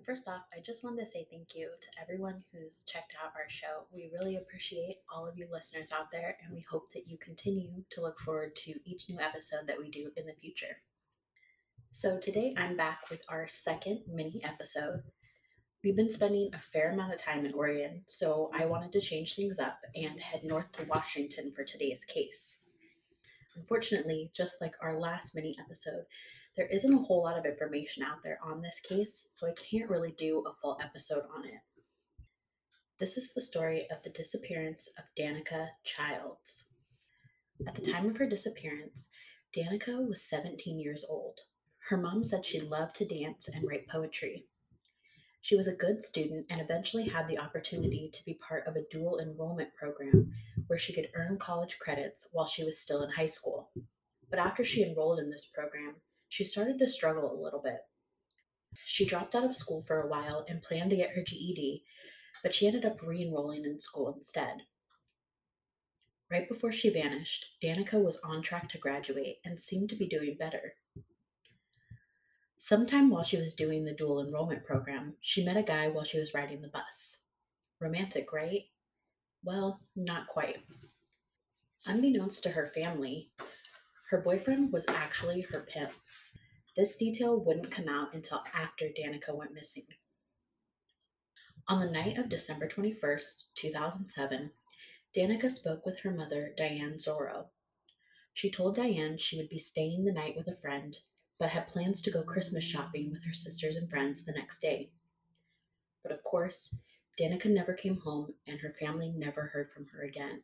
first off, I just wanted to say thank you to everyone who's checked out our show. We really appreciate all of you listeners out there, and we hope that you continue to look forward to each new episode that we do in the future. So, today I'm back with our second mini episode. We've been spending a fair amount of time in Oregon, so I wanted to change things up and head north to Washington for today's case. Unfortunately, just like our last mini episode, there isn't a whole lot of information out there on this case, so I can't really do a full episode on it. This is the story of the disappearance of Danica Childs. At the time of her disappearance, Danica was 17 years old. Her mom said she loved to dance and write poetry. She was a good student and eventually had the opportunity to be part of a dual enrollment program where she could earn college credits while she was still in high school. But after she enrolled in this program, she started to struggle a little bit. She dropped out of school for a while and planned to get her GED, but she ended up re enrolling in school instead. Right before she vanished, Danica was on track to graduate and seemed to be doing better. Sometime while she was doing the dual enrollment program, she met a guy while she was riding the bus. Romantic, right? Well, not quite. Unbeknownst to her family, her boyfriend was actually her pimp. This detail wouldn't come out until after Danica went missing. On the night of December 21st, 2007, Danica spoke with her mother, Diane Zorro. She told Diane she would be staying the night with a friend, but had plans to go Christmas shopping with her sisters and friends the next day. But of course, Danica never came home and her family never heard from her again.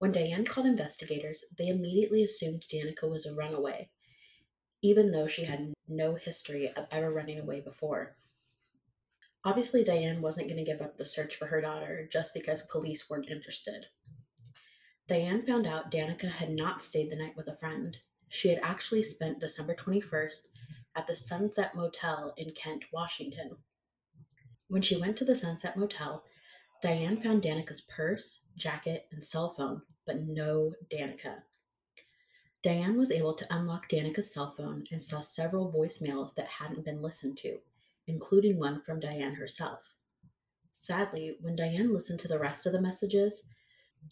When Diane called investigators, they immediately assumed Danica was a runaway, even though she had no history of ever running away before. Obviously, Diane wasn't going to give up the search for her daughter just because police weren't interested. Diane found out Danica had not stayed the night with a friend. She had actually spent December 21st at the Sunset Motel in Kent, Washington. When she went to the Sunset Motel, Diane found Danica's purse, jacket, and cell phone, but no Danica. Diane was able to unlock Danica's cell phone and saw several voicemails that hadn't been listened to, including one from Diane herself. Sadly, when Diane listened to the rest of the messages,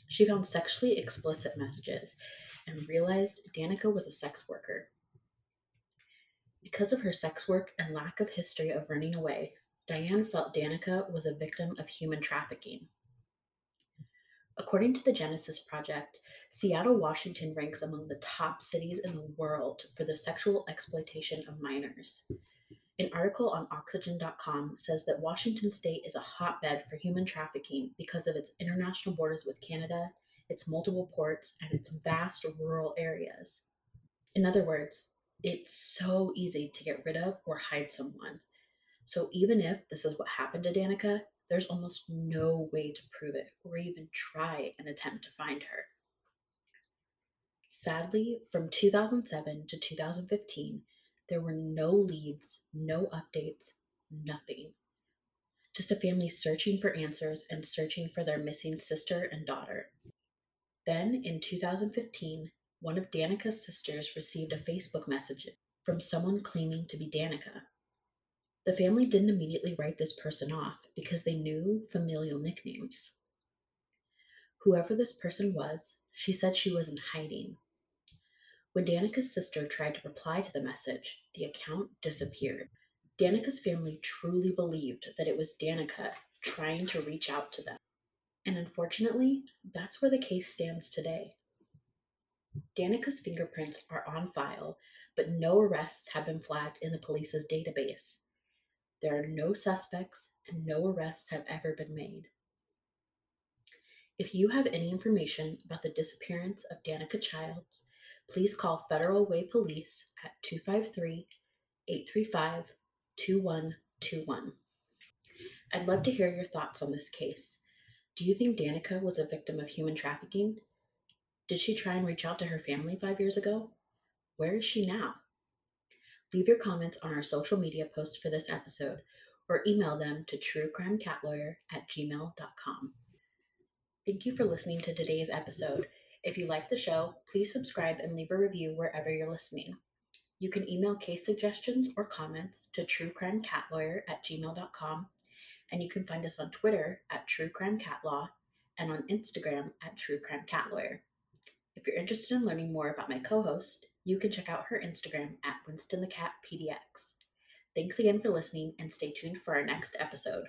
she found sexually explicit messages and realized Danica was a sex worker. Because of her sex work and lack of history of running away, Diane felt Danica was a victim of human trafficking. According to the Genesis Project, Seattle, Washington ranks among the top cities in the world for the sexual exploitation of minors. An article on Oxygen.com says that Washington state is a hotbed for human trafficking because of its international borders with Canada, its multiple ports, and its vast rural areas. In other words, it's so easy to get rid of or hide someone. So even if this is what happened to Danica, there's almost no way to prove it or even try an attempt to find her. Sadly, from 2007 to 2015, there were no leads, no updates, nothing. Just a family searching for answers and searching for their missing sister and daughter. Then, in 2015, one of Danica's sisters received a Facebook message from someone claiming to be Danica. The family didn't immediately write this person off because they knew familial nicknames. Whoever this person was, she said she was in hiding. When Danica's sister tried to reply to the message, the account disappeared. Danica's family truly believed that it was Danica trying to reach out to them. And unfortunately, that's where the case stands today. Danica's fingerprints are on file, but no arrests have been flagged in the police's database. There are no suspects and no arrests have ever been made. If you have any information about the disappearance of Danica Childs, please call Federal Way Police at 253 835 2121. I'd love to hear your thoughts on this case. Do you think Danica was a victim of human trafficking? Did she try and reach out to her family five years ago? Where is she now? Leave your comments on our social media posts for this episode or email them to truecrimecatLawyer at gmail.com. Thank you for listening to today's episode. If you like the show, please subscribe and leave a review wherever you're listening. You can email case suggestions or comments to truecrimecatLawyer at gmail.com, and you can find us on Twitter at truecrimecatlaw and on Instagram at truecrimecatLawyer. If you're interested in learning more about my co host, you can check out her Instagram at Winston the Cat PDX. Thanks again for listening and stay tuned for our next episode.